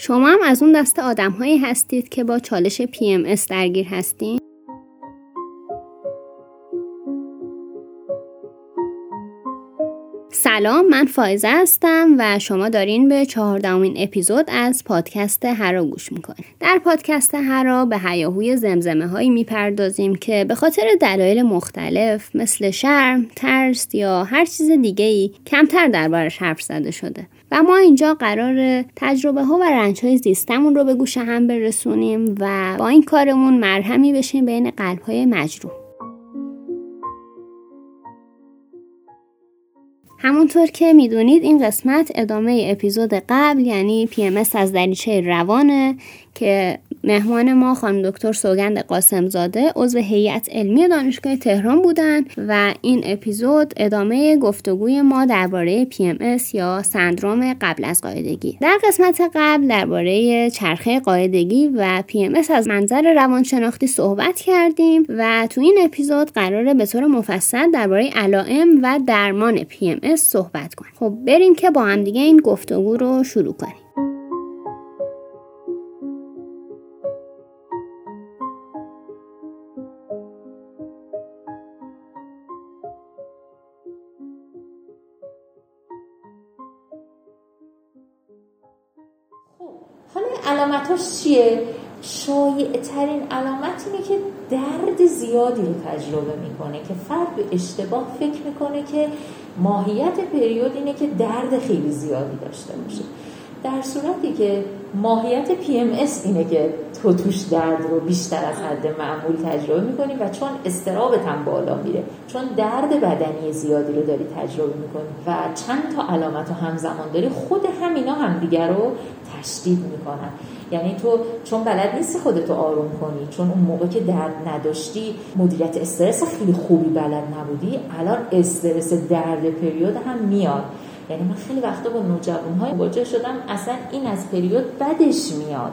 شما هم از اون دست آدم هایی هستید که با چالش PMS درگیر هستین؟ سلام من فائزه هستم و شما دارین به چهاردهمین اپیزود از پادکست هرا گوش می‌کنید در پادکست هرا به هیاهوی زمزمه هایی می‌پردازیم که به خاطر دلایل مختلف مثل شرم، ترس یا هر چیز دیگه ای کمتر دربارش حرف زده شده و ما اینجا قرار تجربه ها و رنج های زیستمون رو به گوش هم برسونیم و با این کارمون مرهمی بشیم بین قلب های مجروح. همونطور که می‌دونید این قسمت ادامه اپیزود قبل یعنی PMS از دریچه روانه که مهمان ما خانم دکتر سوگند قاسمزاده عضو هیئت علمی دانشگاه تهران بودن و این اپیزود ادامه گفتگوی ما درباره PMS یا سندروم قبل از قاعدگی. در قسمت قبل درباره چرخه قاعدگی و PMS از منظر روانشناختی صحبت کردیم و تو این اپیزود قراره به طور مفصل درباره علائم و درمان PMS صحبت کنیم. خب بریم که با هم دیگه این گفتگو رو شروع کنیم. علامتاش چیه؟ شایع ترین علامت اینه که درد زیادی رو تجربه می‌کنه که فرد به اشتباه فکر می‌کنه که ماهیت پریود اینه که درد خیلی زیادی داشته باشه. در صورتی که ماهیت PMS اینه که تو توش درد رو بیشتر از حد معمول تجربه می‌کنی و چون استرابت هم بالا میره چون درد بدنی زیادی رو داری تجربه می‌کنی و چند تا علامت رو همزمان داری خود همینا هم دیگر رو تشدید می‌کنن. یعنی تو چون بلد نیستی خودتو آروم کنی چون اون موقع که درد نداشتی مدیریت استرس خیلی خوبی بلد نبودی الان استرس درد پریود هم میاد. یعنی من خیلی وقتا با نوجوان های مواجه شدم اصلا این از پریود بدش میاد.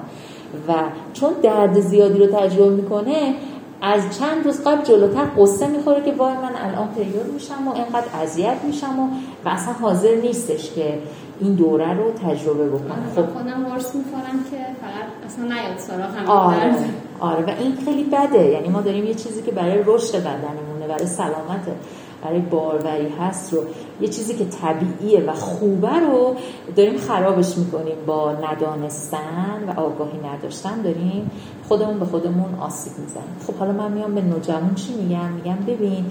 و چون درد زیادی رو تجربه می‌کنه از چند روز قبل جلوتر قصه می‌خوره که وای من الان پریود میشم و اینقدر اذیت میشم و, و اصلا حاضر نیستش که این دوره رو تجربه بکنه خب. خودم ورس می‌کنم که فقط اصلا نیاد سراغ آره. آره. و این خیلی بده. یعنی ما داریم یه چیزی که برای رشد بدنمونه برای سلامت برای باروری هست رو یه چیزی که طبیعیه و خوبه رو داریم خرابش می‌کنیم. با ندانستن و آگاهی نداشتن داریم خودمون به خودمون آسیب می‌زنیم. خب حالا من میام به نوجوان چی میگم؟ میگم ببین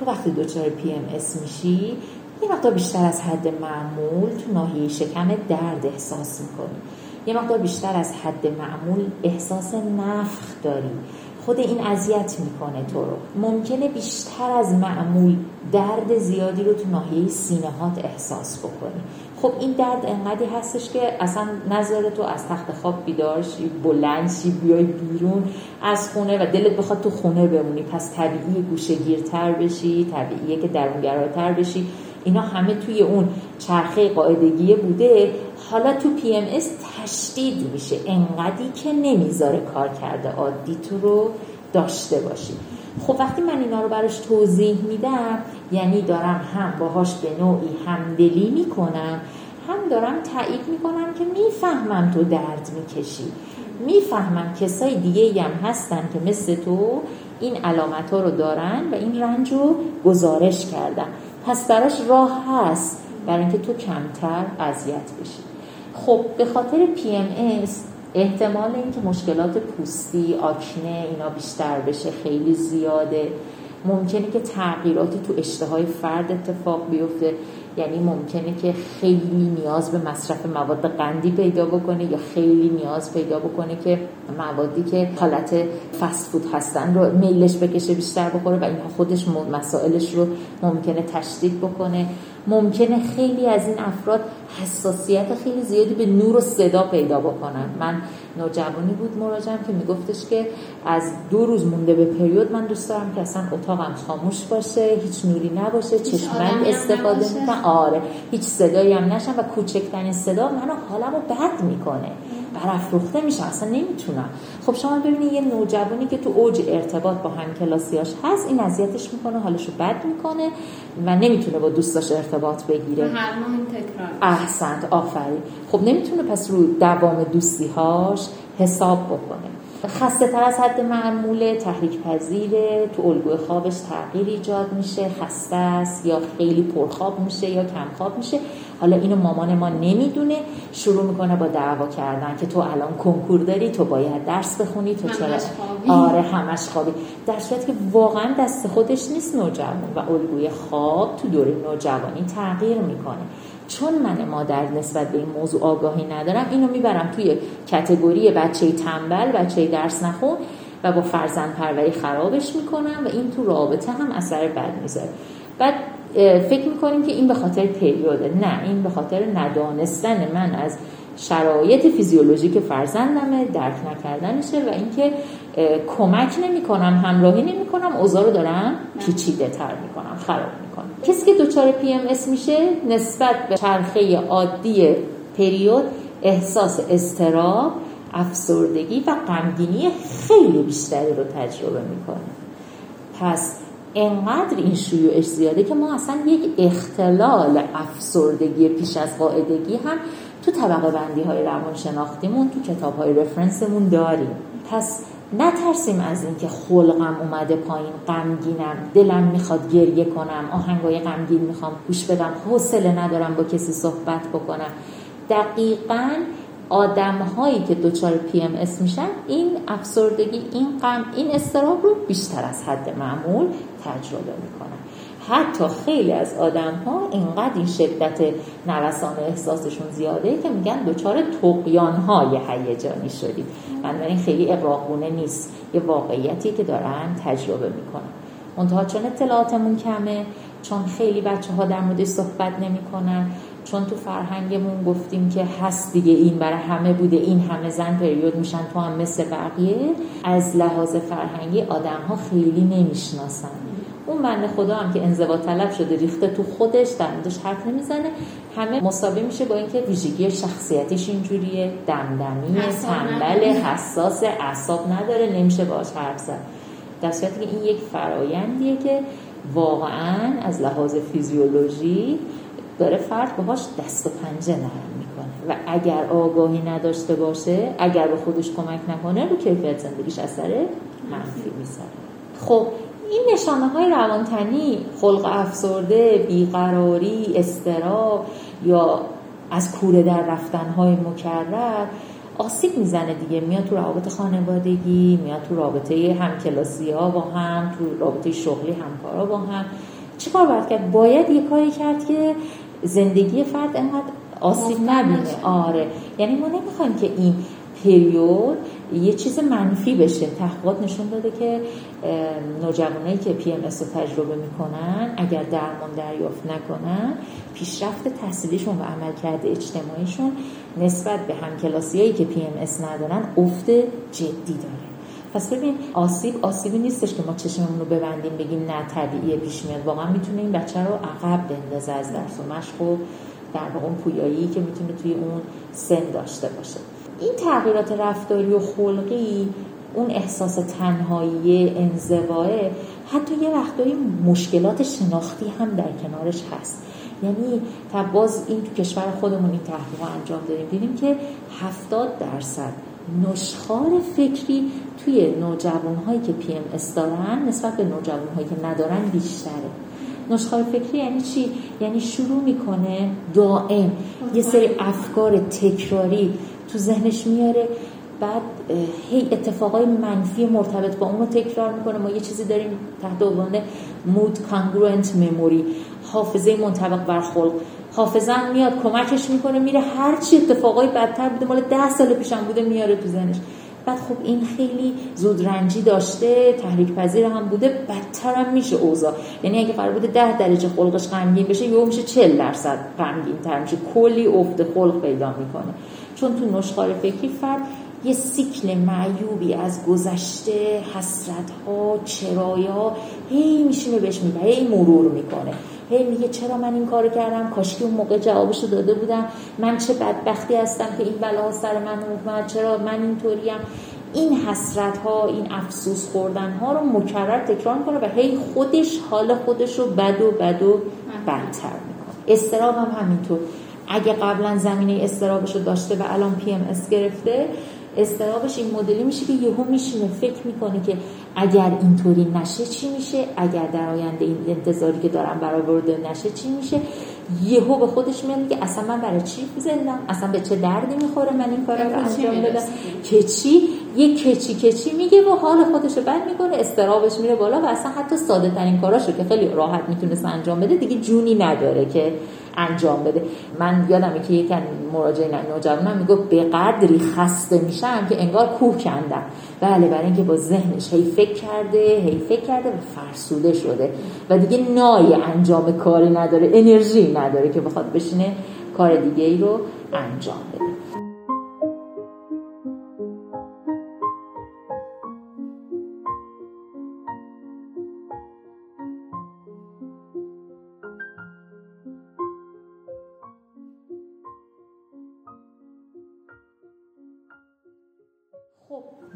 تو وقتی دچار PMS میشی یه مقدار بیشتر از حد معمول تو ناحیه شکم درد احساس می‌کنی. یه مقدار بیشتر از حد معمول احساس نفخ داری. خود این اذیت می‌کنه تو رو. ممکنه بیشتر از معمول درد زیادی رو تو ناحیه سینه هات احساس بکنی. خب این درد انقدی هستش که اصلا نذاره تو از تخت خواب بیدار شی بیای بیرون از خونه و دلت بخواد تو خونه بمونی. پس طبیعی گوشه گیرتر بشی طبیعیه که درونگراتر بشی. اینا همه توی اون چرخه قاعدگی بوده. حالا تو PMS تشدید میشه. انقدی که نمی‌ذاره کارکرد عادی تو رو داشته باشی. خب وقتی من اینا رو براش توضیح میدم یعنی دارم هم باهاش به نوعی همدلی می‌کنم هم دارم تایید می‌کنم که می‌فهمم تو درد می‌کشی. می‌فهمم کسای دیگه هم هستن که مثل تو این علامت ها رو دارن و این رنج رو گزارش کردن. پس براش راه هست برای اینکه تو کمتر اذیت بشی. خب به خاطر PMS احتمال اینکه مشکلات پوستی آکنه اینا بیشتر بشه خیلی زیاده. ممکنه که تغییراتی تو اشتهای فرد اتفاق بیفته. یعنی ممکنه که خیلی نیاز به مصرف مواد قندی پیدا بکنه یا خیلی نیاز پیدا بکنه که موادی که حالت فست فود هستن رو میلش بکشه بیشتر بخوره و اینها خودش مسائلش رو ممکنه تشدید بکنه. ممکنه خیلی از این افراد حساسیت خیلی زیادی به نور و صدا پیدا بکنن. من نوجوانی بود مراجعم که میگفتش که از دو روز مونده به پریود من دوست دارم که اصلا اتاقم خاموش باشه هیچ نوری نباشه چشمند استفاده می‌کنم آره. هیچ صدایی هم نشم و کوچکترین صدا منو حالمو بد می‌کنه. برافروخته میشن اصلا نمی‌تونن. خب شما ببینید یه نوجوانی که تو اوج ارتباط با هم کلاسیاش هست این اذیتش می‌کنه حالشو بد می‌کنه و نمی‌تونه با دوستاش ارتباط بگیره. هر تکرار احسنت آفرین. خب نمی‌تونه پس رو دوام دوستی هاش حساب بکنه. خسته تر از حد معموله تحریک پذیره تو الگوی خوابش تغییر ایجاد میشه خسته است یا خیلی پرخواب میشه یا کم خواب میشه. حالا اینو مامان ما نمی‌دونه. شروع می‌کنه با دعوا کردن که تو الان کنکور داری تو باید درس بخونی تو چرا؟ آره همش خوابی. در صورتی که واقعا دست خودش نیست نوجوان و الگوی خواب تو دوره نوجوانی تغییر می‌کنه. چون من مادر نسبت به این موضوع آگاهی ندارم اینو می‌برم توی کتگوری بچه تنبل بچه درس نخون و با فرزند پروری خرابش می‌کنم و این تو رابطه هم اثر بد می‌ذاره. بعد فکر می‌کنیم که این به خاطر پریوده. نه این به خاطر ندانستن من از شرایط فیزیولوژیک فرزندمه درک نکردنشه و اینکه کمک نمی‌کنم همراهی نمی‌کنم اوضاع رو دارم پیچیده تر می‌کنم خراب می‌کنم. کسی که دچار PMS میشه نسبت به چرخه عادی پریود احساس اضطراب افسردگی و غمگینی خیلی بیشتری رو تجربه می‌کنه. پس انقدر این شیوعش زیاده که ما اصلا یک اختلال افسردگی پیش از قاعدگی هم تو طبقه بندی های روانشناختیمون تو کتاب های reference مون داریم. پس نترسیم از اینکه خلقم اومده پایین غمگینم. دلم می‌خواد گریه کنم آهنگای غمگین می‌خوام گوش بدم. حوصله ندارم با کسی صحبت بکنم. دقیقا آدم هایی که دچار PMS میشن این افسردگی این غم این اضطراب رو بیشتر از حد معمول تجربه می‌کنن. حتی خیلی از آدم ها اینقدر این شدت نوسان احساسشون زیاده که میگن دچار تقیان های هیجانی شدید بنابراین خیلی اقراقونه نیست. یه واقعیتی که دارن تجربه می‌کنن. منتها چون اطلاعاتمون کمه چون خیلی بچه ها در موردش صحبت نمی‌کنن چون تو فرهنگمون گفتیم که هست دیگه این برای همه بوده این همه زن پریود میشن تو هم مثل بقیه. از لحاظ فرهنگی آدم ها خیلی نمی‌شناسن. اون بنده خدا هم که انزوا طلب شده ریخته تو خودش در موردش حرف نمی‌زنه. همه مساوی میشه با اینکه ویژگی شخصیتش اینجوریه دمدمی تنبل حساس اعصاب نداره نمیشه باش حرف زد. در صورتی که این یک فرایندیه که واقعا از لحاظ فیزیولوژی داره فرد باهاش دست و پنجه نرم می‌کنه. و اگر آگاهی نداشته باشه اگر به خودش کمک نکنه رو کیفیت زندگیش اثر منفی می‌ذاره. خب این نشانه های روانتنی خلق افسرده بیقراری استراب یا از کوره در رفتن های مکرر آسیب می‌زنه دیگه. میاد تو روابط خانوادگی میاد تو رابطه همکلاسی ها با هم تو رابطه شغلی همکارا با هم. چیکار باید کرد؟ باید یه کاری کرد که زندگی فرد انقدر آسیب نبینه. آره. یعنی ما نمی‌خوایم که این پریود یه چیز منفی بشه. تحقیقات نشون داده که نوجوانایی که PMS رو تجربه می‌کنن اگر درمان دریافت نکنن پیشرفت تحصیلیشون و عملکرد اجتماعیشون نسبت به همکلاسیایی که PMS ندارن افت جدی داره. پس ببین آسیب آسیبی نیستش که ما چشممون رو ببندیم بگیم نه طبیعیه پیش میاد. واقعا می‌تونه این بچه رو عقب بندازه از درس و مشق و در واقع اون پویایی که می‌تونه توی اون سن داشته باشه. این تغییرات رفتاری و خلقی اون احساس تنهایی انزواه حتی یه وقتایی مشکلات شناختی هم در کنارش هست. یعنی باز این تو کشور خودمون این تحقیق انجام دادیم دیدیم که 70 درصد نشخار فکری توی نوجوان هایی که پی ام دارن نسبت به نوجوان هایی که ندارن بیشتره. نشخار فکری یعنی چی؟ یعنی شروع می‌کنه دائم. یه سری افکار تکراری تو ذهنش میاره. بعد هی اتفاقای منفی مرتبط با اون رو تکرار می‌کنه. ما یه چیزی داریم تحت عنوان مود کانگروئنت مموری حافظه منطبق بر خلق. حافظم میاد کمکش می‌کنه میره. هر چی اتفاقای بدتر بوده مال ده سال پیشم بوده میاره تو ذهنش. بعد خب این خیلی زود رنجی داشته تحریک پذیر هم بوده بدتر هم میشه اوضاع. یعنی اگه قرار بوده ده درجه خلقش غمگین بشه یهو میشه 40 درصد غمگین تر میشه. کلی افت خلق پیدا می‌کنه. چون تو نشخار فکری فرد یه سیکل معیوبی از گذشته حسرت ها چرایا هی میشینه بهش می‌بره هی مرور می‌کنه. هی میگه چرا من این کارو کردم؟ کاش که اون موقع جوابشو داده بودم. من چه بدبختی هستم که این بلا سر من اومد؟ چرا من اینطوریم؟ این حسرت ها این افسوس خوردن ها رو مکرر تکرار کنه و هی خودش حال خودش رو بد و بد و بدتر می‌کنه. اضطراب هم همینطور. اگه قبلا زمینه اضطرابش رو داشته و الان PMS گرفته اضطرابش این مدلی میشه که یهو میشینه فکر می‌کنه که اگر اینطوری نشه چی میشه؟ اگر در آینده این انتظاری که دارم برآورده نشه چی میشه؟ یهو به خودش میاد که اصلا من برای چی زندم اصلا به چه دردی می‌خوره من این کار رو انجام بدم؟ که چی یه که چی که چی میگه و حال خودش رو بد می‌کنه اضطرابش میره بالا و اصلا حتی ساده ترین کاراشو که خیلی راحت می‌تونست انجام بده دیگه جونی نداره که انجام بده. من یادمه که یک مراجعه نوجوانم می‌گفت به قدری خسته میشم که انگار کوه کندم. بله برای اینکه با ذهنش هی فکر کرده هی فکر کرده و فرسوده شده. و دیگه نای انجام کاری نداره انرژی نداره که بخواد بشینه کار دیگه ای رو انجام بده.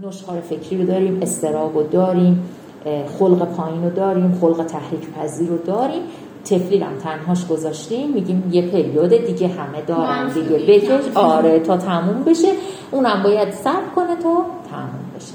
نشخار فکری رو داریم استراب رو داریم خلق پایین رو داریم خلق تحریک پذیر رو داریم. تفلیل هم تنهاش گذاشتیم میگیم یه پریود دیگه همه دارن دیگه. بکش. آره تا تموم بشه. اونم باید صبر کنه تا تموم بشه.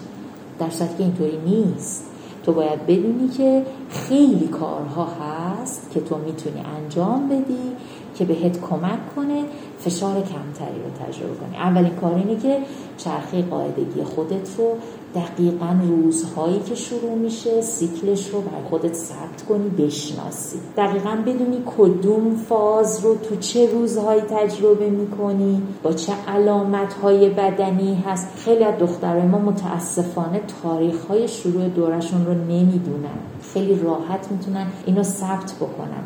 در که اینطوری نیست. تو باید بدونی که خیلی کارها هست که تو می‌تونی انجام بدی که بهت کمک کنه. فشار کمتری رو تجربه کنی. اولین کار اینه که چرخه قاعدگی خودت رو دقیقا روزهایی که شروع میشه سیکلش رو بر خودت ثبت کنی بشناسی. دقیقا بدونی کدوم فاز رو تو چه روزهایی تجربه می‌کنی با چه علامت های بدنی هست. خیلی از دخترای ما متاسفانه تاریخ های شروع دورشون رو نمی‌دونن. خیلی راحت می‌تونن اینو ثبت بکنن.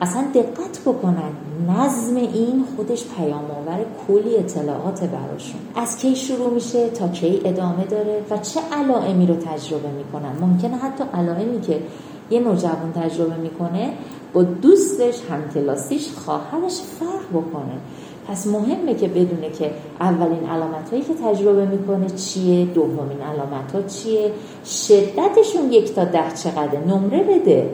اصلا دقت بکنن. نظم این خودش پیام آور کلی اطلاعات براشون. از کی شروع میشه؟ تا کی ادامه داره؟ و چه علائمی رو تجربه می‌کنن؟ ممکنه حتی علائمی که یه نوجوان تجربه می‌کنه با دوستش همکلاسیش خواهرش فرق بکنه. پس مهمه که بدونه که اولین علامت هایی که تجربه می‌کنه چیه دومین علامت ها چیه شدتشون یک تا ده چقدر نمره بده.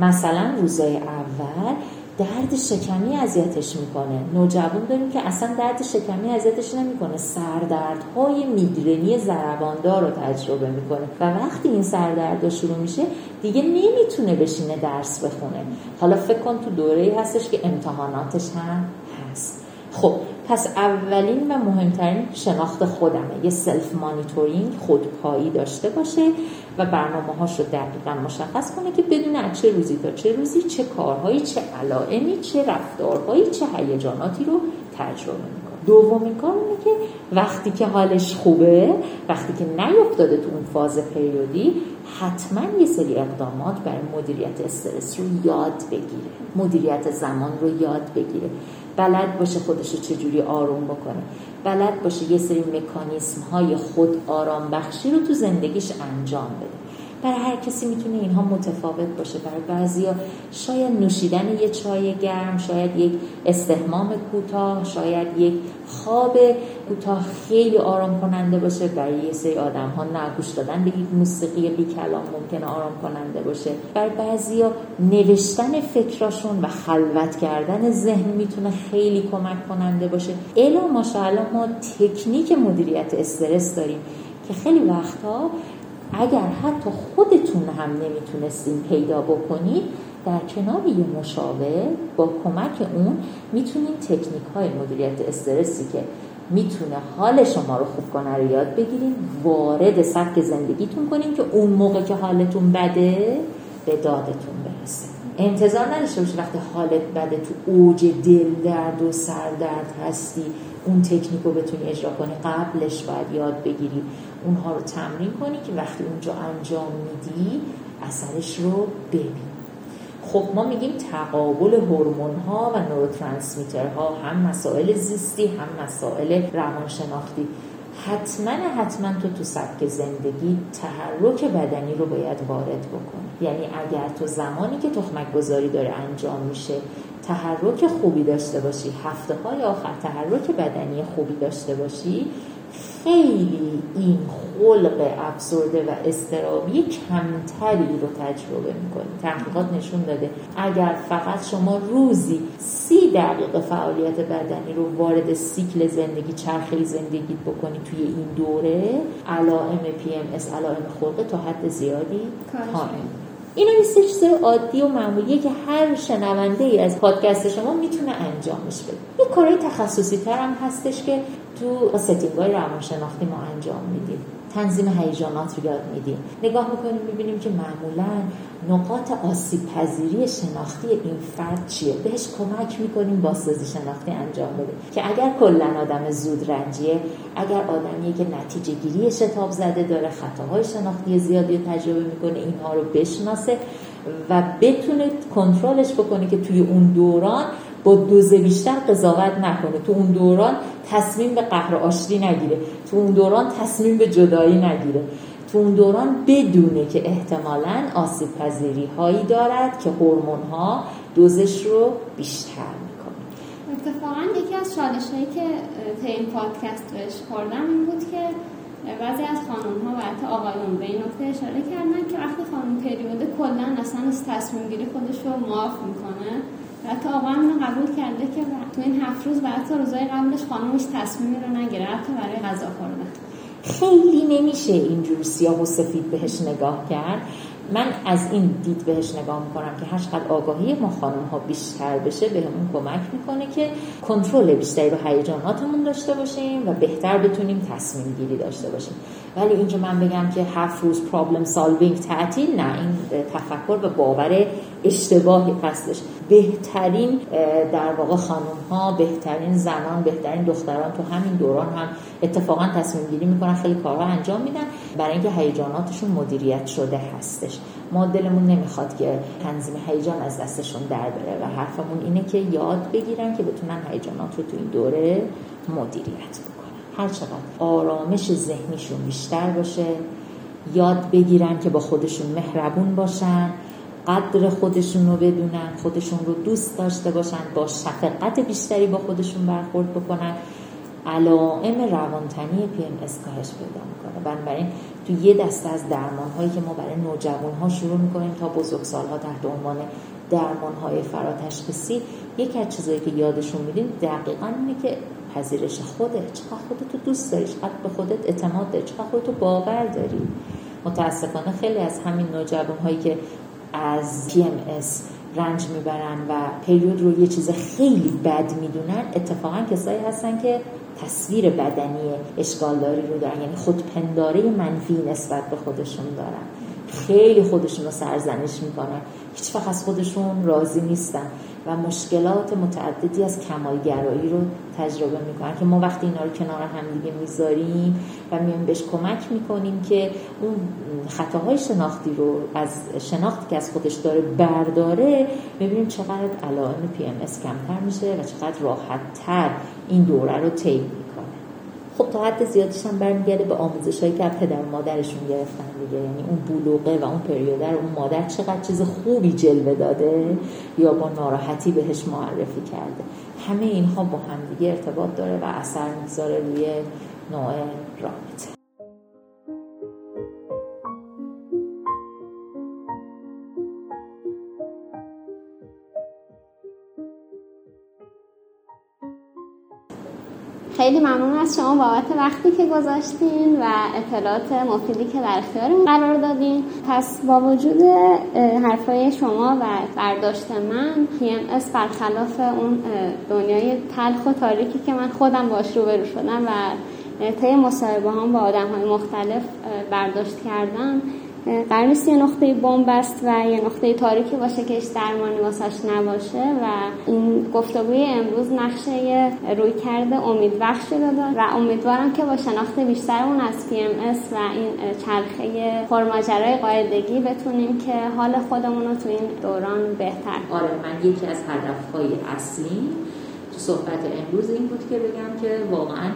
مثلا روزای اول درد شکمی اذیتش می‌کنه. نوجوان داریم که اصلا درد شکمی اذیتش نمی‌کنه. سردردهای میگرنی ضرباندار رو تجربه می‌کنه. و وقتی این سردرد شروع میشه دیگه نمی‌تونه بشینه درس بخونه. حالا فکر کن تو دوره هستش که امتحاناتش هم هست. خب پس اولین و مهمترین شناخت خودمه. یه سلف مانیتورینگ خودپایی داشته باشه و برنامه هاش رو دقیقا مشخص کنه که بدون از چه روزی تا چه روزی چه کارهایی چه علائمی چه رفتارهایی چه هیجاناتی رو تجربه می‌کنه. دومین کار اینه که وقتی که حالش خوبه وقتی که نیفتاده تو اون فاز پریودی حتما یه سری اقدامات برای مدیریت استرس رو یاد بگیره. مدیریت زمان رو یاد بگیره. بلد باشه خودش رو چجوری آروم بکنه. بلد باشه یه سری مکانیسم های خود آرام بخشی رو تو زندگیش انجام بده. برای هر کسی می‌تونه اینها متفاوت باشه. برای بعضیا شاید نوشیدن یه چای گرم شاید یک استهمام کوتاه شاید یک خواب کوتاه خیلی آرام کننده باشه. برای یه سری آدم ها نگوش دادن به یک موسیقی بی کلام ممکنه آرام کننده باشه. برای بعضیا نوشتن فکراشون و خلوت کردن ذهن می‌تونه خیلی کمک کننده باشه. الا ماشاءالله ما تکنیک مدیریت استرس داریم که خیلی وقتها اگر حتی خودتون هم نمی‌تونستین پیدا بکنید در کنار یه مشاور با کمک اون می‌تونین تکنیک های مدیریت استرسی که می‌تونه حال شما رو خوب کنه رو یاد بگیرین وارد سبک زندگیتون کنین که اون موقع که حالتون بده به دادتون برسه. انتظار نداشته باشی وقتی حالت بده تو اوج دل درد و سردرد هستی اون تکنیک رو بتونی اجرا کنی. قبلش باید یاد بگیری. اونها رو تمرین کنی که وقتی اونجا انجام میدی اثرش رو ببین. خب ما میگیم تقابل هورمون ها و نوروترانسمیتر ها هم مسائل زیستی هم مسائل روانشناختی. حتما حتما تو تو سبک زندگی تحرک بدنی رو باید وارد بکنی یعنی اگر تو زمانی که تخمک گذاری داره انجام میشه تحرک خوبی داشته باشی هفته های آخر تحرک بدنی خوبی داشته باشی خیلی این خلق افسرده و اضطرابی کمتری رو تجربه می‌کنید تحقیقات نشون داده. اگر فقط شما روزی سی دقیقه فعالیت بدنی رو وارد سیکل زندگی چرخه زندگی بکنید توی این دوره علائم PMS علائم خلق تا حد زیادی کامل اینا یه چیز عادی و معمولیه که هر شنونده ای از پادکست شما می‌تونه انجامش بده. یه کارهای تخصصی تر هم هستش که تو setting های روانشناختی ما انجام میدیم. تنظیم هیجانات رو یاد میدیم. نگاه می‌کنیم می‌بینیم که معمولا نقاط آسیب پذیری شناختی این فرد چیه. بهش کمک می‌کنیم بازسازی شناختی انجام بده. که اگر کلا آدم زود رنجیه اگر آدمیه که نتیجه گیری شتاب زده داره خطاهای شناختی زیادی تجربه می‌کنه اینها رو بشناسه و بتونه کنترلش بکنه که توی اون دوران با دوزه بیشتر قضاوت نکنه. تو اون دوران تصمیم به قهر آشتی نگیره. تو اون دوران تصمیم به جدایی نگیره. تو اون دوران بدونه که احتمالا آسیب پذیری هایی دارد که هورمون ها دوزش رو بیشتر می‌کنه. اتفاقا یکی از چالش هایی که تا این پادکست بهش خوردم این بود که بعضی از خانم ها و حتی آقایون به این نکته اشاره کردن که وقتی خانم پریوده کلا اصلا از تصمیم گیری خودش رو معاف می‌کنه. حتی آقا هم قبول کرده که تو این هفت روز و حتی روزای قبلش خانمش تصمیمی رو نگیره حتی برای غذا خوردن. خیلی نمیشه اینجور سیاه و سفید بهش نگاه کرد. من از این دید بهش نگاه می‌کنم که هر چقدر آگاهی ما خانم ها بیشتر بشه بهمون کمک می‌کنه که کنترل بیشتری رو هیجاناتمون داشته باشیم و بهتر بتونیم تصمیم گیری داشته باشیم. ولی اینجا من بگم که هفت روز پرابلم سالوینگ تعطیل نه این تفکر و باور اشتباهی هستش بهترین در واقع خانم ها بهترین زنان بهترین دختران تو همین دوران هم اتفاقا تصمیم گیری می‌کنن خیلی کارها انجام میدن. برای اینکه هیجاناتشون مدیریت شده هستش. ما دلمون نمی‌خواد که تنظیم هیجان از دستشون در بره و حرفمون اینه که یاد بگیرن که بتونن هیجانات رو تو این دوره مدیریت بکنن. هر چقدر آرامش ذهنیشون بیشتر باشه یاد بگیرن که با خودشون مهربون باشن قدر خودشون رو بدونن خودشون رو دوست داشته باشن با شفقت بیشتری با خودشون برخورد بکنن. علائم روانتنی پی ام اس کاهش پیدا می‌کنه. بنابراین تو یه دسته از درمان هایی که ما برای نوجوان ها شروع می‌کنیم تا بزرگسال ها تحت عنوان درمان های فراتشخیصی یکی از چیزایی که یادشون میدیم دقیقا اینه که پذیرش خوده چقدر خودتو دوست داری؟ چقدر به خودت اعتماد داری؟ چقدر خودتو باور داری؟ متاسفانه خیلی از همین نوجوان هایی که از PMS رنج می‌برن و پریود رو یه چیز خیلی بد می‌دونن. اتفاقا کسایی هستن که تصویر بدنی اشکالداری رو دارن یعنی خودپنداره منفی نسبت به خودشون دارن. خیلی خودشون رو سرزنش می‌کنن. هیچ از خودشون راضی نیستن و مشکلات متعددی از کمالگرایی رو تجربه می‌کنن که ما وقتی اینا رو کنار هم دیگه می‌ذاریم و میایم بهش کمک می‌کنیم که اون خطاهای شناختی رو از شناختی که از خودش داره برداره ببینیم چقدر علائم پی ام کمتر میشه و چقدر راحت تر این دوره رو طی خب تا حد زیادش هم برمیگرده به آموزش هایی که پدر مادرشون گرفتن دیگه. یعنی اون بلوغه و اون پریوده رو اون مادر چقدر چیز خوبی جلوه داده یا با ناراحتی بهش معرفی کرده. همه اینها با همدیگه ارتباط داره و اثر می‌ذاره روی نوع رابطه. خیلی ممنون از شما بابت وقتی که گذاشتین و اطلاعات مفیدی که در اختیارمون قرار دادین. پس با وجود حرفای شما و برداشت من اس برخلاف اون دنیای تلخ و تاریکی که من خودم باش روبرو شدم و طی مصاحبه هم با آدم های مختلف برداشت کردم قرار نیست یه نقطه بمب است و یه نقطه تاریکی باشه که هیچ درمانی واسش نباشه و این گفتگوی امروز نقشه روی کرده امید بخشی داده و امیدوارم که با شناخت بیشتر اون از پی ام و این چرخه پرماجرای قاعدگی بتونیم که حال خودمون رو تو این دوران بهتر آره من یکی از هدفهای اصلی تو صحبت امروز این بود که بگم که واقعا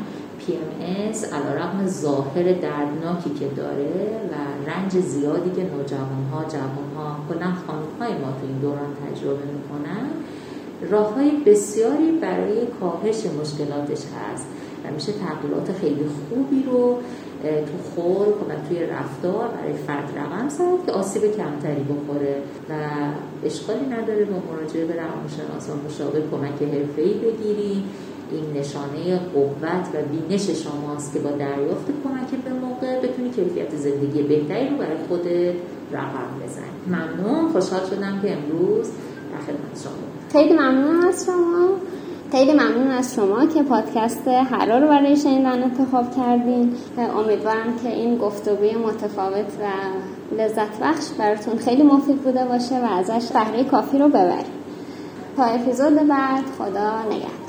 PMS علا رقم ظاهر دردناکی که داره و رنج زیادی که نوجوان ها جوان ها کلا خانم های ما تو این دوران تجربه می‌کنن راه های بسیاری برای کاهش مشکلاتش هست. و میشه تغییرات خیلی خوبی رو تو خلق و توی رفتار برای فرد رقم زد که آسیب کمتری بخوره و اشکالی نداره با مراجعه به روانشناس و مشاور کمک حرفه‌ای بگیری. این نشانه قوت و بینش شماست که با دریافت کمک به موقع بتونی کیفیت زندگی بهتری رو برای خودت رقم بزنی. ممنون. خوشحال شدم که امروز در خدمت شما خیلی ممنون از شما. خیلی ممنون از شما که پادکست هرا رو برای شنیدن انتخاب کردین. امیدوارم که این گفتگوی متفاوت و لذت بخش براتون خیلی مفید بوده باشه و ازش بهره کافی رو ببرید تا اپیزود بعد خدا نگهدار.